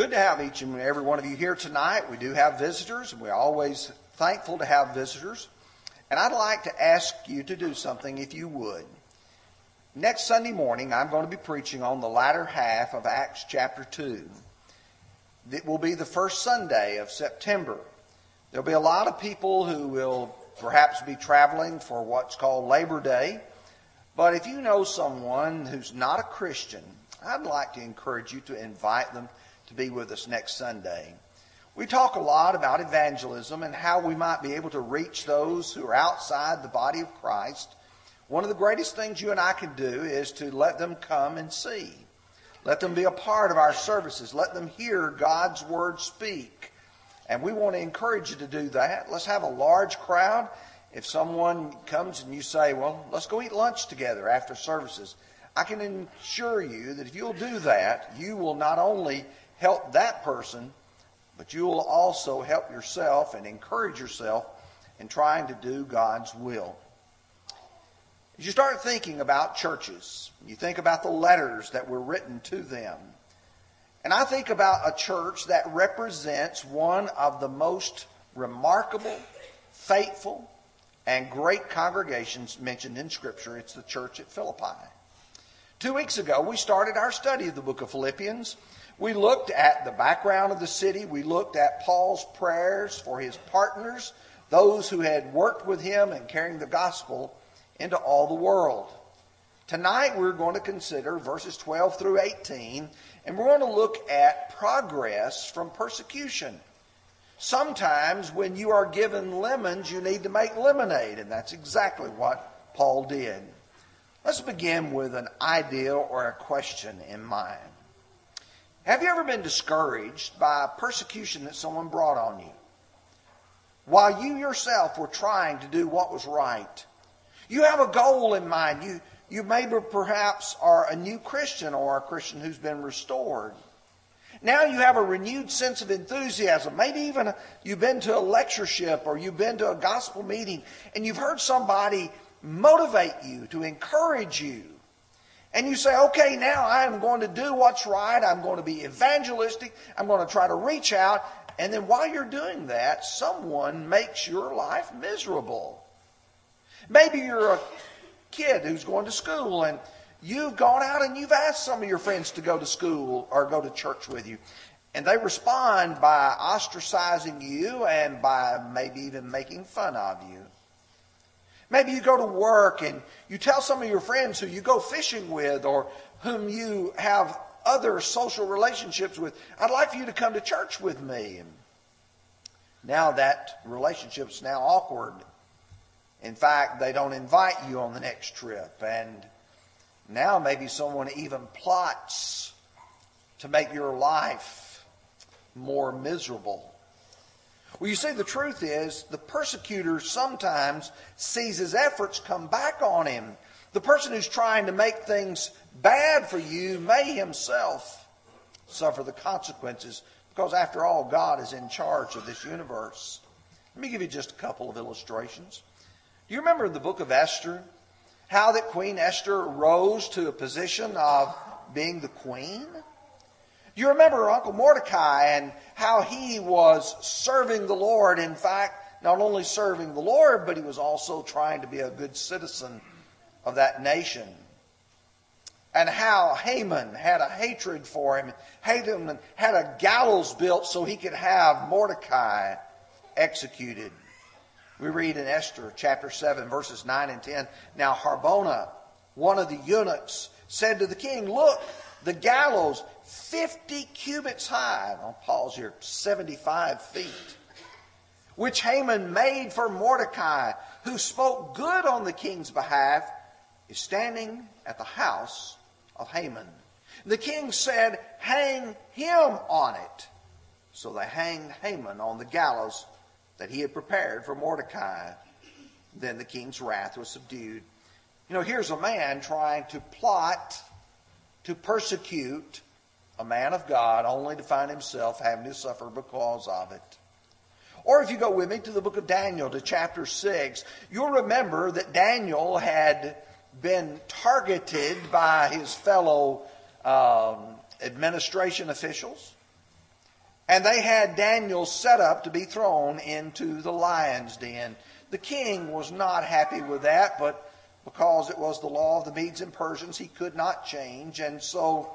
good to have each and every one of you here tonight. We do have visitors, and we're always thankful to have visitors. And I'd like to ask you to do something if you would. Next Sunday morning, I'm going to be preaching on the latter half of Acts chapter 2. It will be the first Sunday of September. There'll be a lot of people who will perhaps be traveling for what's called Labor Day. But if you know someone who's not a Christian, I'd like to encourage you to invite them to be with us next Sunday. We talk a lot about evangelism and how we might be able to reach those who are outside the body of Christ. One of the greatest things you and I can do is to let them come and see. Let them be a part of our services. Let them hear God's word speak. And we want to encourage you to do that. Let's have a large crowd. If someone comes and you say, well, let's go eat lunch together after services, I can assure you that if you'll do that, you will not only help that person, but you will also help yourself and encourage yourself in trying to do God's will. As you start thinking about churches, you think about the letters that were written to them. And I think about a church that represents one of the most remarkable, faithful, and great congregations mentioned in Scripture. It's the church at Philippi. Two weeks ago, we started our study of the book of Philippians. We looked at the background of the city. We looked at Paul's prayers for his partners, those who had worked with him in carrying the gospel into all the world. Tonight, we're going to consider verses 12 through 18, and we're going to look at progress from persecution. Sometimes, when you are given lemons, you need to make lemonade, and that's exactly what Paul did. Let's begin with an idea or a question in mind. Have you ever been discouraged by persecution that someone brought on you? While you yourself were trying to do what was right. You have a goal in mind. You, you maybe perhaps are a new Christian or a Christian who's been restored. Now you have a renewed sense of enthusiasm. Maybe even a, you've been to a lectureship or you've been to a gospel meeting and you've heard somebody motivate you, to encourage you. And you say, okay, now I'm going to do what's right. I'm going to be evangelistic. I'm going to try to reach out. And then while you're doing that, someone makes your life miserable. Maybe you're a kid who's going to school and you've gone out and you've asked some of your friends to go to school or go to church with you. And they respond by ostracizing you and by maybe even making fun of you. Maybe you go to work and you tell some of your friends who you go fishing with or whom you have other social relationships with, I'd like for you to come to church with me. And now that relationship's now awkward. In fact, they don't invite you on the next trip. And now maybe someone even plots to make your life more miserable. Well, you see, the truth is the persecutor sometimes sees his efforts come back on him. The person who's trying to make things bad for you may himself suffer the consequences because, after all, God is in charge of this universe. Let me give you just a couple of illustrations. Do you remember in the book of Esther how that Queen Esther rose to a position of being the queen? You remember Uncle Mordecai and how he was serving the Lord. In fact, not only serving the Lord, but he was also trying to be a good citizen of that nation. And how Haman had a hatred for him. Haman had a gallows built so he could have Mordecai executed. We read in Esther chapter 7, verses 9 and 10. Now Harbona, one of the eunuchs, said to the king, Look, the gallows 50 cubits high. I'll pause here, 75 feet. Which Haman made for Mordecai, who spoke good on the king's behalf, is standing at the house of Haman. The king said, Hang him on it. So they hanged Haman on the gallows that he had prepared for Mordecai. Then the king's wrath was subdued. You know, here's a man trying to plot to persecute a man of God only to find himself having to suffer because of it. Or if you go with me to the book of Daniel, to chapter 6, you'll remember that Daniel had been targeted by his fellow um, administration officials. And they had Daniel set up to be thrown into the lion's den. The king was not happy with that, but because it was the law of the Medes and Persians, he could not change. And so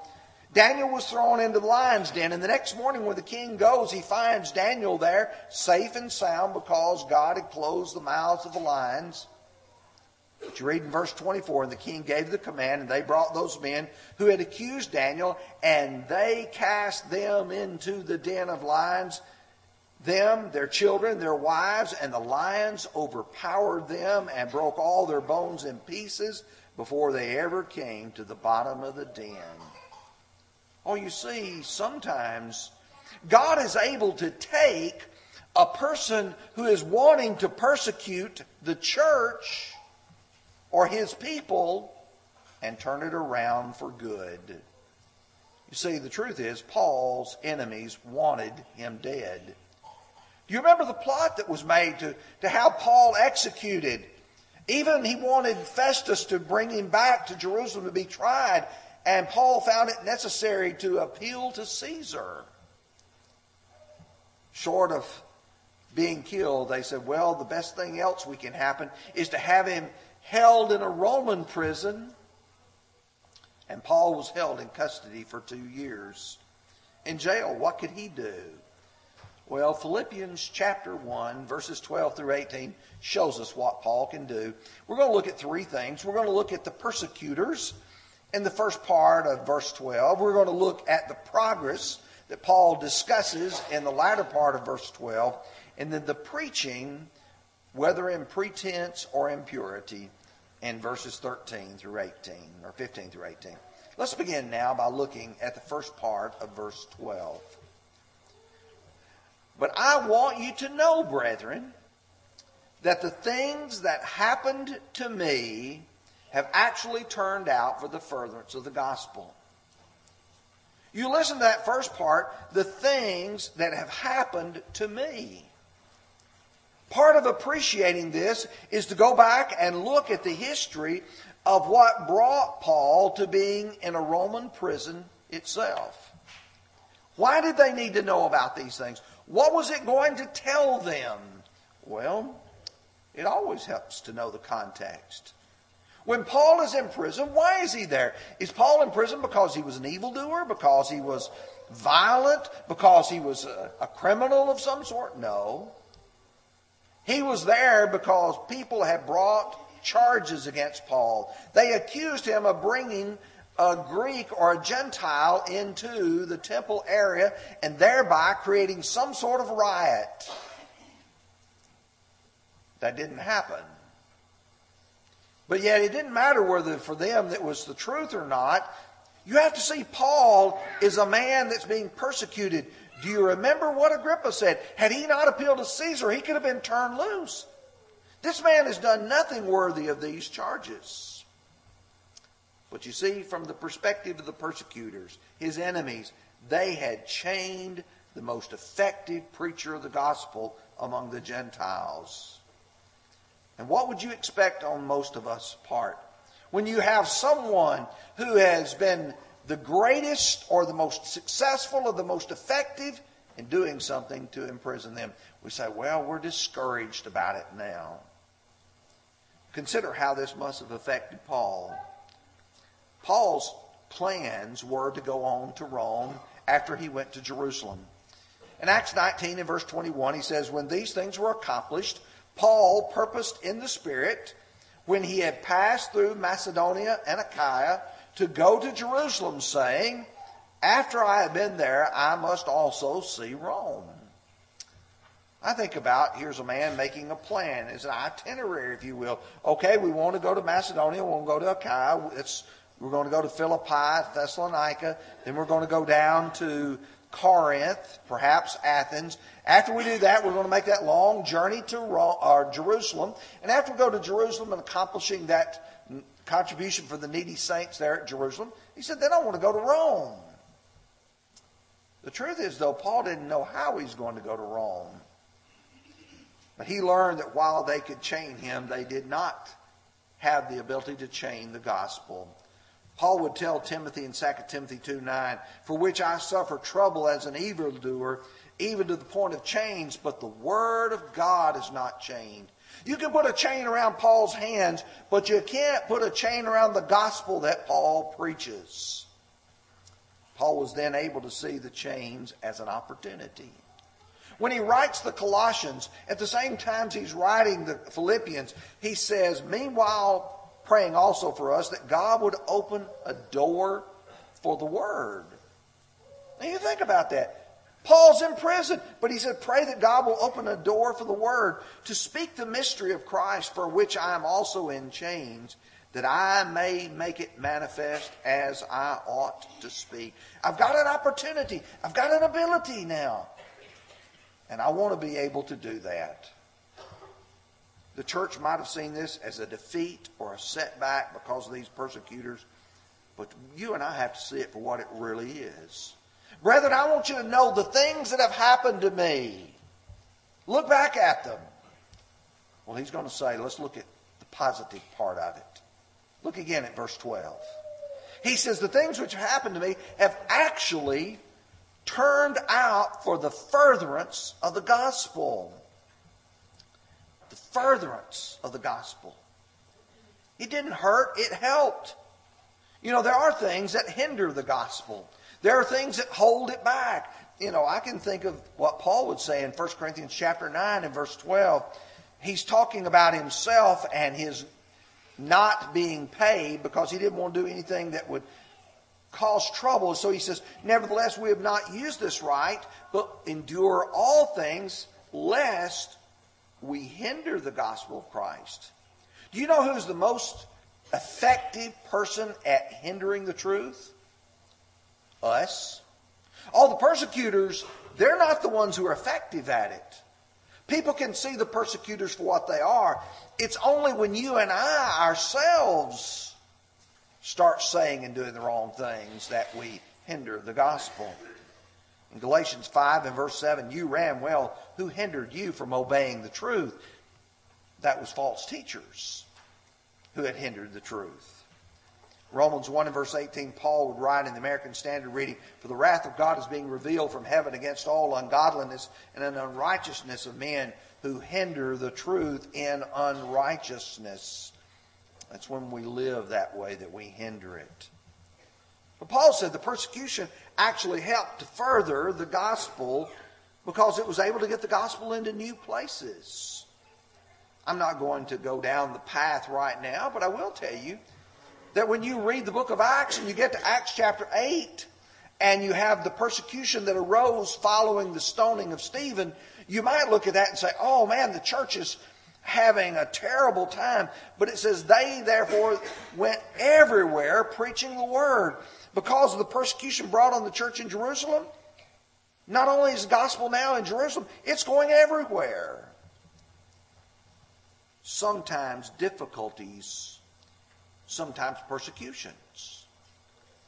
Daniel was thrown into the lion's den. And the next morning, when the king goes, he finds Daniel there, safe and sound, because God had closed the mouths of the lions. But you read in verse 24, and the king gave the command, and they brought those men who had accused Daniel, and they cast them into the den of lions. Them, their children, their wives, and the lions overpowered them and broke all their bones in pieces before they ever came to the bottom of the den. Oh, you see, sometimes God is able to take a person who is wanting to persecute the church or his people and turn it around for good. You see, the truth is, Paul's enemies wanted him dead. Do you remember the plot that was made to, to have Paul executed? Even he wanted Festus to bring him back to Jerusalem to be tried, and Paul found it necessary to appeal to Caesar. Short of being killed, they said, well, the best thing else we can happen is to have him held in a Roman prison, and Paul was held in custody for two years. In jail, what could he do? Well, Philippians chapter 1, verses 12 through 18 shows us what Paul can do. We're going to look at three things. We're going to look at the persecutors in the first part of verse 12. We're going to look at the progress that Paul discusses in the latter part of verse 12. And then the preaching whether in pretense or in purity, in verses 13 through 18, or 15 through 18. Let's begin now by looking at the first part of verse 12. But I want you to know, brethren, that the things that happened to me have actually turned out for the furtherance of the gospel. You listen to that first part, the things that have happened to me. Part of appreciating this is to go back and look at the history of what brought Paul to being in a Roman prison itself. Why did they need to know about these things? What was it going to tell them? Well, it always helps to know the context. When Paul is in prison, why is he there? Is Paul in prison because he was an evildoer? Because he was violent? Because he was a, a criminal of some sort? No. He was there because people had brought charges against Paul. They accused him of bringing a Greek or a Gentile into the temple area and thereby creating some sort of riot. That didn't happen. But yet it didn't matter whether for them that was the truth or not. You have to see Paul is a man that's being persecuted. Do you remember what Agrippa said? Had he not appealed to Caesar, he could have been turned loose. This man has done nothing worthy of these charges. But you see, from the perspective of the persecutors, his enemies, they had chained the most effective preacher of the gospel among the Gentiles. And what would you expect on most of us' part? When you have someone who has been the greatest or the most successful or the most effective in doing something to imprison them. We say, well, we're discouraged about it now. Consider how this must have affected Paul. Paul's plans were to go on to Rome after he went to Jerusalem. In Acts 19 and verse 21, he says, When these things were accomplished, Paul purposed in the Spirit, when he had passed through Macedonia and Achaia, to go to Jerusalem, saying, After I have been there, I must also see Rome. I think about here's a man making a plan, it's an itinerary, if you will. Okay, we want to go to Macedonia, we want to go to Achaia, it's, we're going to go to Philippi, Thessalonica, then we're going to go down to Corinth, perhaps Athens. After we do that, we're going to make that long journey to Rome, or uh, Jerusalem. And after we go to Jerusalem and accomplishing that contribution for the needy saints there at Jerusalem. He said, then I want to go to Rome. The truth is, though, Paul didn't know how he was going to go to Rome. But he learned that while they could chain him, they did not have the ability to chain the gospel. Paul would tell Timothy in 2 Timothy 2 9, For which I suffer trouble as an evildoer, even to the point of chains, but the word of God is not chained. You can put a chain around Paul's hands, but you can't put a chain around the gospel that Paul preaches. Paul was then able to see the chains as an opportunity. When he writes the Colossians, at the same time he's writing the Philippians, he says, Meanwhile, praying also for us that God would open a door for the word. Now you think about that. Paul's in prison, but he said, Pray that God will open a door for the word to speak the mystery of Christ, for which I am also in chains, that I may make it manifest as I ought to speak. I've got an opportunity, I've got an ability now, and I want to be able to do that. The church might have seen this as a defeat or a setback because of these persecutors, but you and I have to see it for what it really is. Brethren, I want you to know the things that have happened to me. Look back at them. Well, he's going to say, let's look at the positive part of it. Look again at verse 12. He says, The things which have happened to me have actually turned out for the furtherance of the gospel. The furtherance of the gospel. It didn't hurt, it helped. You know, there are things that hinder the gospel. There are things that hold it back. You know, I can think of what Paul would say in 1 Corinthians chapter 9 and verse 12. He's talking about himself and his not being paid because he didn't want to do anything that would cause trouble. So he says, Nevertheless, we have not used this right, but endure all things lest we hinder the gospel of Christ. Do you know who's the most effective person at hindering the truth? us. All the persecutors, they're not the ones who are effective at it. People can see the persecutors for what they are. It's only when you and I ourselves start saying and doing the wrong things that we hinder the gospel. In Galatians 5 and verse 7, you ran well. Who hindered you from obeying the truth? That was false teachers who had hindered the truth. Romans 1 and verse 18, Paul would write in the American Standard reading, For the wrath of God is being revealed from heaven against all ungodliness and an unrighteousness of men who hinder the truth in unrighteousness. That's when we live that way that we hinder it. But Paul said the persecution actually helped to further the gospel because it was able to get the gospel into new places. I'm not going to go down the path right now, but I will tell you that when you read the book of Acts and you get to Acts chapter 8 and you have the persecution that arose following the stoning of Stephen, you might look at that and say, oh man, the church is having a terrible time. But it says, they therefore went everywhere preaching the word. Because of the persecution brought on the church in Jerusalem, not only is the gospel now in Jerusalem, it's going everywhere. Sometimes difficulties sometimes persecutions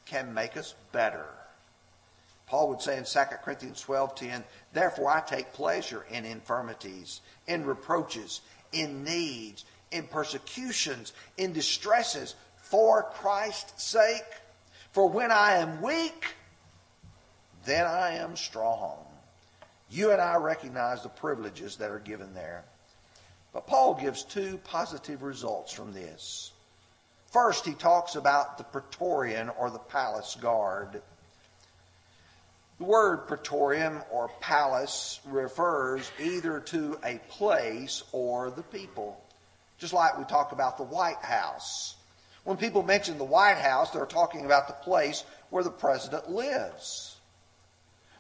can make us better. Paul would say in 2 Corinthians 12:10, "Therefore I take pleasure in infirmities, in reproaches, in needs, in persecutions, in distresses for Christ's sake. For when I am weak, then I am strong." You and I recognize the privileges that are given there. But Paul gives two positive results from this. First, he talks about the Praetorian or the palace guard. The word Praetorium or palace refers either to a place or the people. Just like we talk about the White House. When people mention the White House, they're talking about the place where the president lives.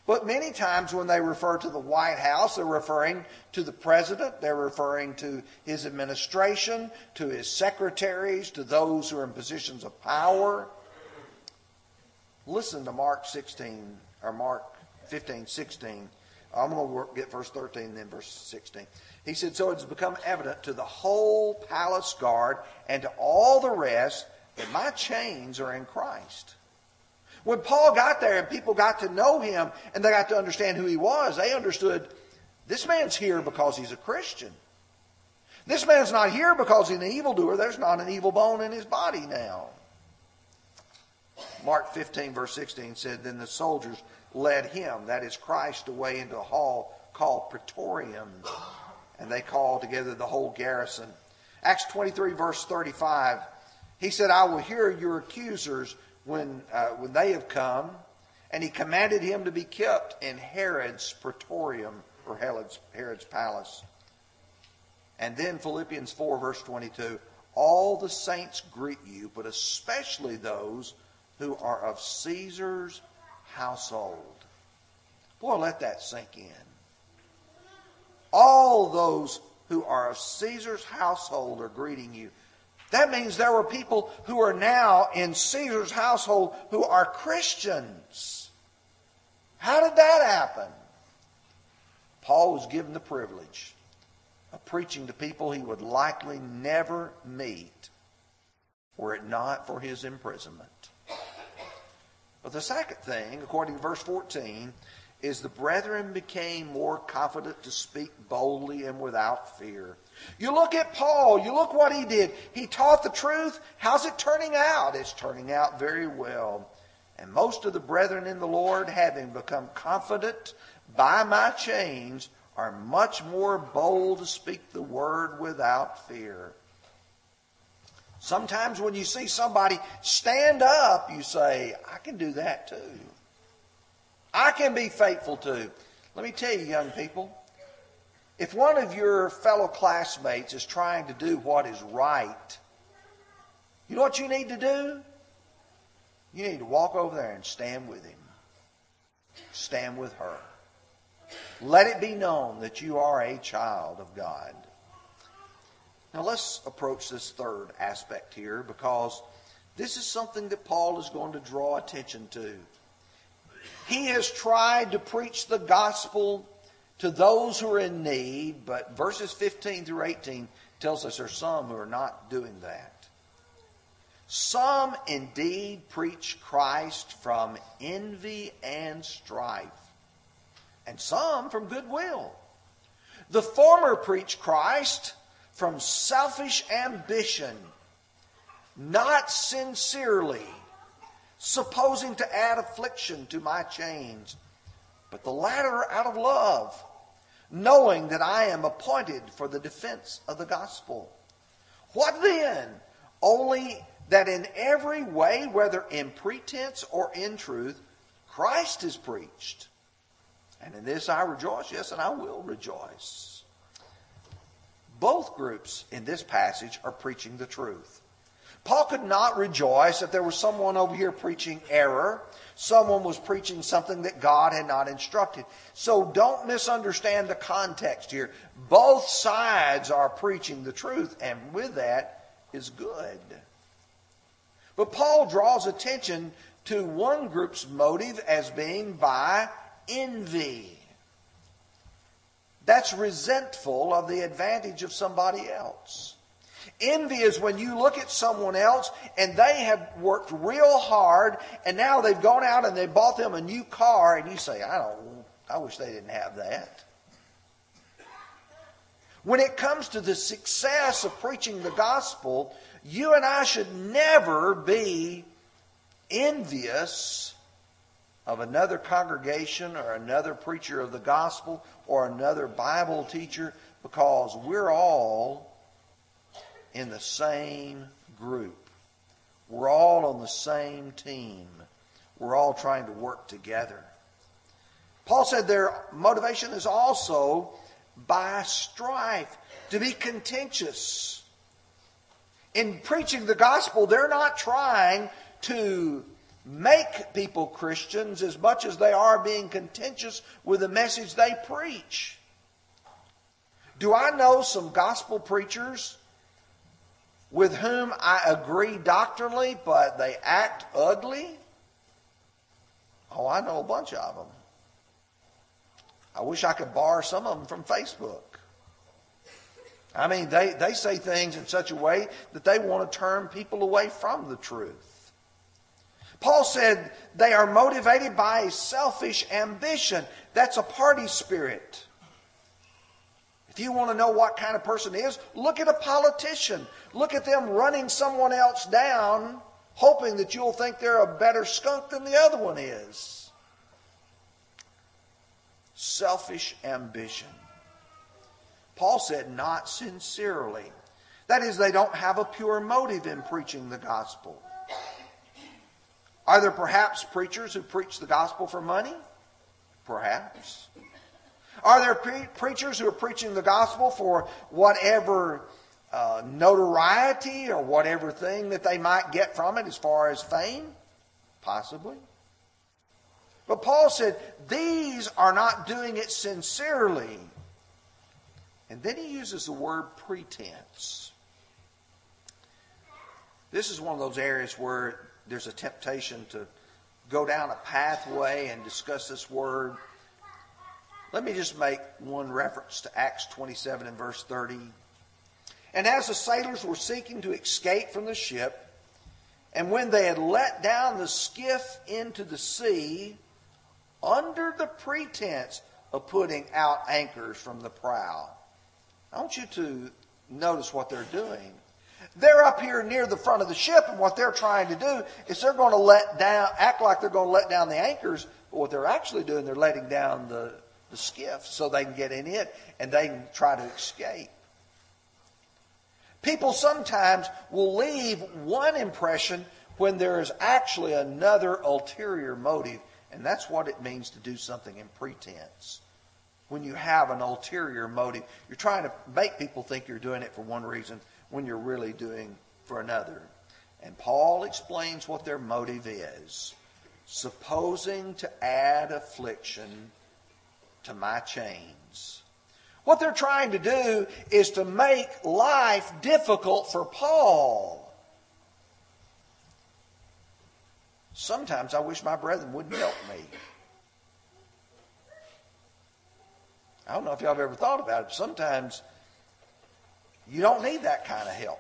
But many times when they refer to the White House, they're referring to the president, they're referring to his administration, to his secretaries, to those who are in positions of power. Listen to Mark 16, or Mark 15, 16. I'm going to work, get verse 13 and then verse 16. He said, So it's become evident to the whole palace guard and to all the rest that my chains are in Christ. When Paul got there and people got to know him and they got to understand who he was, they understood this man's here because he's a Christian. This man's not here because he's an evildoer. There's not an evil bone in his body now. Mark 15, verse 16 said, Then the soldiers led him, that is Christ, away into a hall called Praetorium, and they called together the whole garrison. Acts 23, verse 35, he said, I will hear your accusers when, uh, when they have come. And he commanded him to be kept in Herod's Praetorium, or Herod's, Herod's palace. And then Philippians 4, verse 22 All the saints greet you, but especially those who are of Caesar's household. Boy, let that sink in. All those who are of Caesar's household are greeting you. That means there were people who are now in Caesar's household who are Christians. How did that happen? Paul was given the privilege of preaching to people he would likely never meet were it not for his imprisonment. But the second thing, according to verse 14, is the brethren became more confident to speak boldly and without fear. You look at Paul, you look what he did. He taught the truth. How's it turning out? It's turning out very well. And most of the brethren in the Lord, having become confident by my chains, are much more bold to speak the word without fear. Sometimes when you see somebody stand up, you say, I can do that too. I can be faithful too. Let me tell you, young people, if one of your fellow classmates is trying to do what is right, you know what you need to do? You need to walk over there and stand with him. Stand with her. Let it be known that you are a child of God. Now let's approach this third aspect here because this is something that Paul is going to draw attention to. He has tried to preach the gospel to those who are in need, but verses 15 through 18 tells us there are some who are not doing that. Some indeed preach Christ from envy and strife, and some from goodwill. The former preach Christ from selfish ambition, not sincerely, supposing to add affliction to my chains, but the latter out of love, knowing that I am appointed for the defense of the gospel. What then? Only that in every way, whether in pretense or in truth, Christ is preached. And in this I rejoice, yes, and I will rejoice. Both groups in this passage are preaching the truth. Paul could not rejoice if there was someone over here preaching error. Someone was preaching something that God had not instructed. So don't misunderstand the context here. Both sides are preaching the truth, and with that is good. But Paul draws attention to one group's motive as being by envy. That's resentful of the advantage of somebody else. Envy is when you look at someone else and they have worked real hard and now they've gone out and they bought them a new car and you say, I don't, I wish they didn't have that. When it comes to the success of preaching the gospel, you and I should never be envious of another congregation or another preacher of the gospel or another Bible teacher because we're all in the same group. We're all on the same team. We're all trying to work together. Paul said their motivation is also by strife, to be contentious in preaching the gospel, they're not trying to make people Christians as much as they are being contentious with the message they preach. Do I know some gospel preachers with whom I agree doctrinally, but they act ugly? Oh, I know a bunch of them. I wish I could borrow some of them from Facebook. I mean, they, they say things in such a way that they want to turn people away from the truth. Paul said they are motivated by a selfish ambition. That's a party spirit. If you want to know what kind of person is, look at a politician. Look at them running someone else down hoping that you'll think they're a better skunk than the other one is. Selfish ambition. Paul said, not sincerely. That is, they don't have a pure motive in preaching the gospel. Are there perhaps preachers who preach the gospel for money? Perhaps. Are there pre- preachers who are preaching the gospel for whatever uh, notoriety or whatever thing that they might get from it as far as fame? Possibly. But Paul said, these are not doing it sincerely. And then he uses the word pretense. This is one of those areas where there's a temptation to go down a pathway and discuss this word. Let me just make one reference to Acts 27 and verse 30. And as the sailors were seeking to escape from the ship, and when they had let down the skiff into the sea, under the pretense of putting out anchors from the prow. I want you to notice what they're doing. They're up here near the front of the ship, and what they're trying to do is they're going to let down, act like they're going to let down the anchors, but what they're actually doing, they're letting down the, the skiff so they can get in it and they can try to escape. People sometimes will leave one impression when there is actually another ulterior motive, and that's what it means to do something in pretense. When you have an ulterior motive, you're trying to make people think you're doing it for one reason when you're really doing for another. And Paul explains what their motive is supposing to add affliction to my chains. What they're trying to do is to make life difficult for Paul. Sometimes I wish my brethren wouldn't help me. I don't know if y'all have ever thought about it. Sometimes you don't need that kind of help.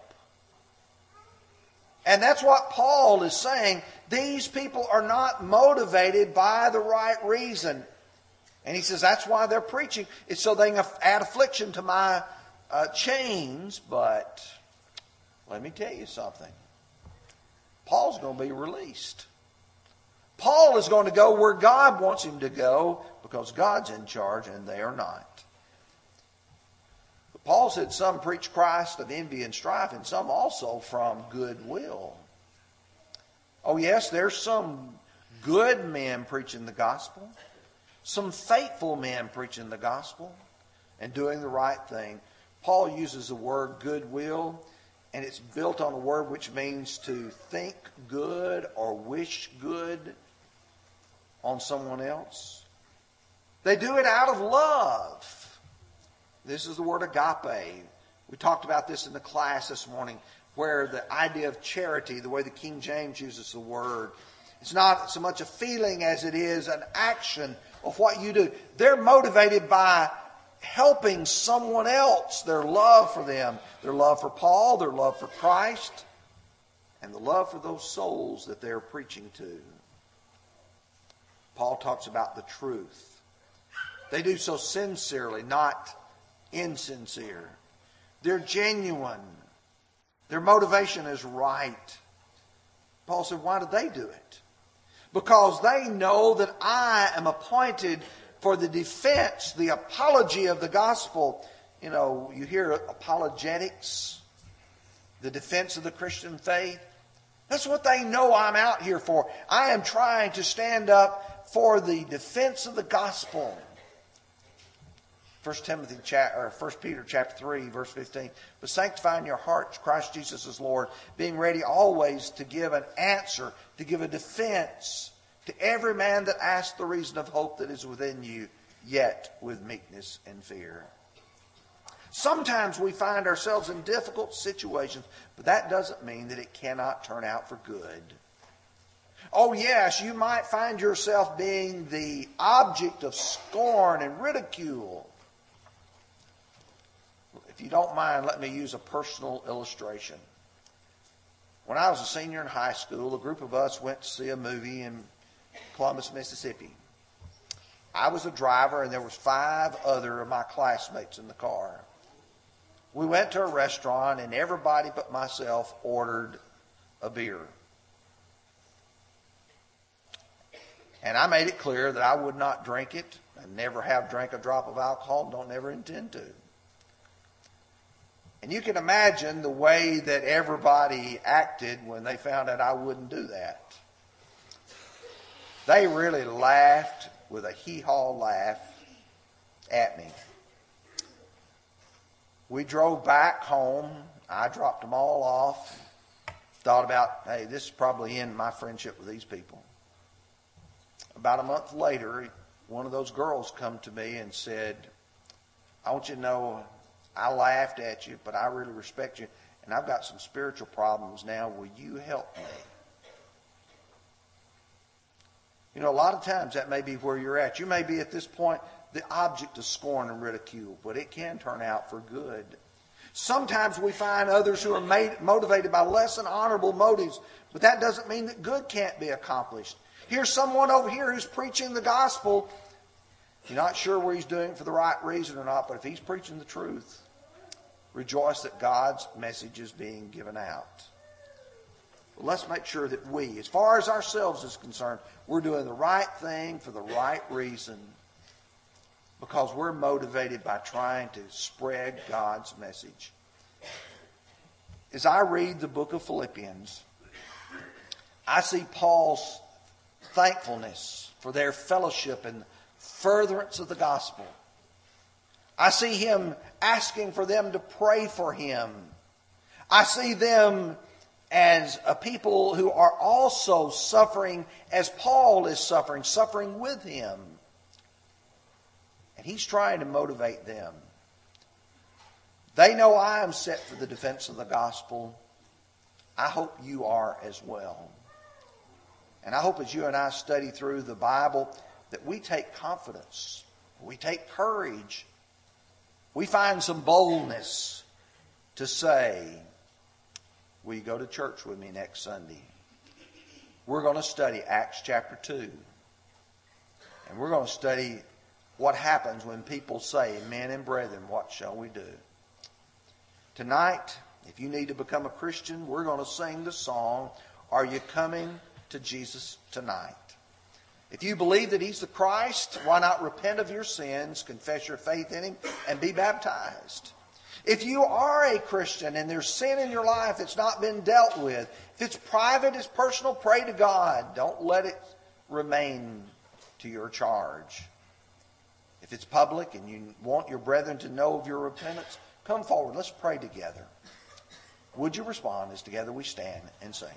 And that's what Paul is saying. These people are not motivated by the right reason. And he says that's why they're preaching. It's so they can add affliction to my uh, chains. But let me tell you something. Paul's going to be released. Paul is going to go where God wants him to go because God's in charge and they are not. Paul said some preach Christ of envy and strife, and some also from goodwill. Oh, yes, there's some good men preaching the gospel, some faithful men preaching the gospel and doing the right thing. Paul uses the word goodwill, and it's built on a word which means to think good or wish good on someone else. They do it out of love. This is the word agape. We talked about this in the class this morning, where the idea of charity, the way the King James uses the word, it's not so much a feeling as it is an action of what you do. They're motivated by helping someone else, their love for them, their love for Paul, their love for Christ, and the love for those souls that they're preaching to. Paul talks about the truth. They do so sincerely, not insincere. They're genuine. Their motivation is right. Paul said, Why do they do it? Because they know that I am appointed for the defense, the apology of the gospel. You know, you hear apologetics, the defense of the Christian faith. That's what they know I'm out here for. I am trying to stand up for the defense of the gospel. 1 Timothy or 1 Peter chapter 3 verse 15. But sanctifying your hearts Christ Jesus is Lord, being ready always to give an answer, to give a defense to every man that asks the reason of hope that is within you, yet with meekness and fear. Sometimes we find ourselves in difficult situations, but that doesn't mean that it cannot turn out for good. Oh, yes, you might find yourself being the object of scorn and ridicule. If you don't mind, let me use a personal illustration. When I was a senior in high school, a group of us went to see a movie in Columbus, Mississippi. I was a driver and there was five other of my classmates in the car. We went to a restaurant and everybody but myself ordered a beer. And I made it clear that I would not drink it. I never have drank a drop of alcohol, don't ever intend to. And you can imagine the way that everybody acted when they found out I wouldn't do that. They really laughed with a hee haw laugh at me. We drove back home. I dropped them all off. Thought about, hey, this is probably in my friendship with these people. About a month later, one of those girls come to me and said, I want you to know I laughed at you, but I really respect you, and I've got some spiritual problems now. Will you help me? You know, a lot of times that may be where you're at. You may be at this point the object of scorn and ridicule, but it can turn out for good. Sometimes we find others who are made, motivated by less than honorable motives, but that doesn't mean that good can't be accomplished. Here's someone over here who's preaching the gospel. You're not sure where he's doing it for the right reason or not, but if he's preaching the truth, rejoice that God's message is being given out. let's make sure that we, as far as ourselves is concerned, we're doing the right thing for the right reason because we're motivated by trying to spread God's message. As I read the book of Philippians, I see Paul's thankfulness for their fellowship and furtherance of the gospel. I see him asking for them to pray for him. I see them as a people who are also suffering as Paul is suffering, suffering with him. And he's trying to motivate them. They know I am set for the defense of the gospel. I hope you are as well. And I hope as you and I study through the Bible that we take confidence, we take courage, we find some boldness to say, Will you go to church with me next Sunday? We're going to study Acts chapter 2. And we're going to study what happens when people say, Men and brethren, what shall we do? Tonight, if you need to become a Christian, we're going to sing the song, Are You Coming to Jesus Tonight? If you believe that He's the Christ, why not repent of your sins, confess your faith in Him, and be baptized? If you are a Christian and there's sin in your life that's not been dealt with, if it's private, it's personal, pray to God. Don't let it remain to your charge. If it's public and you want your brethren to know of your repentance, come forward. Let's pray together. Would you respond as together we stand and sing?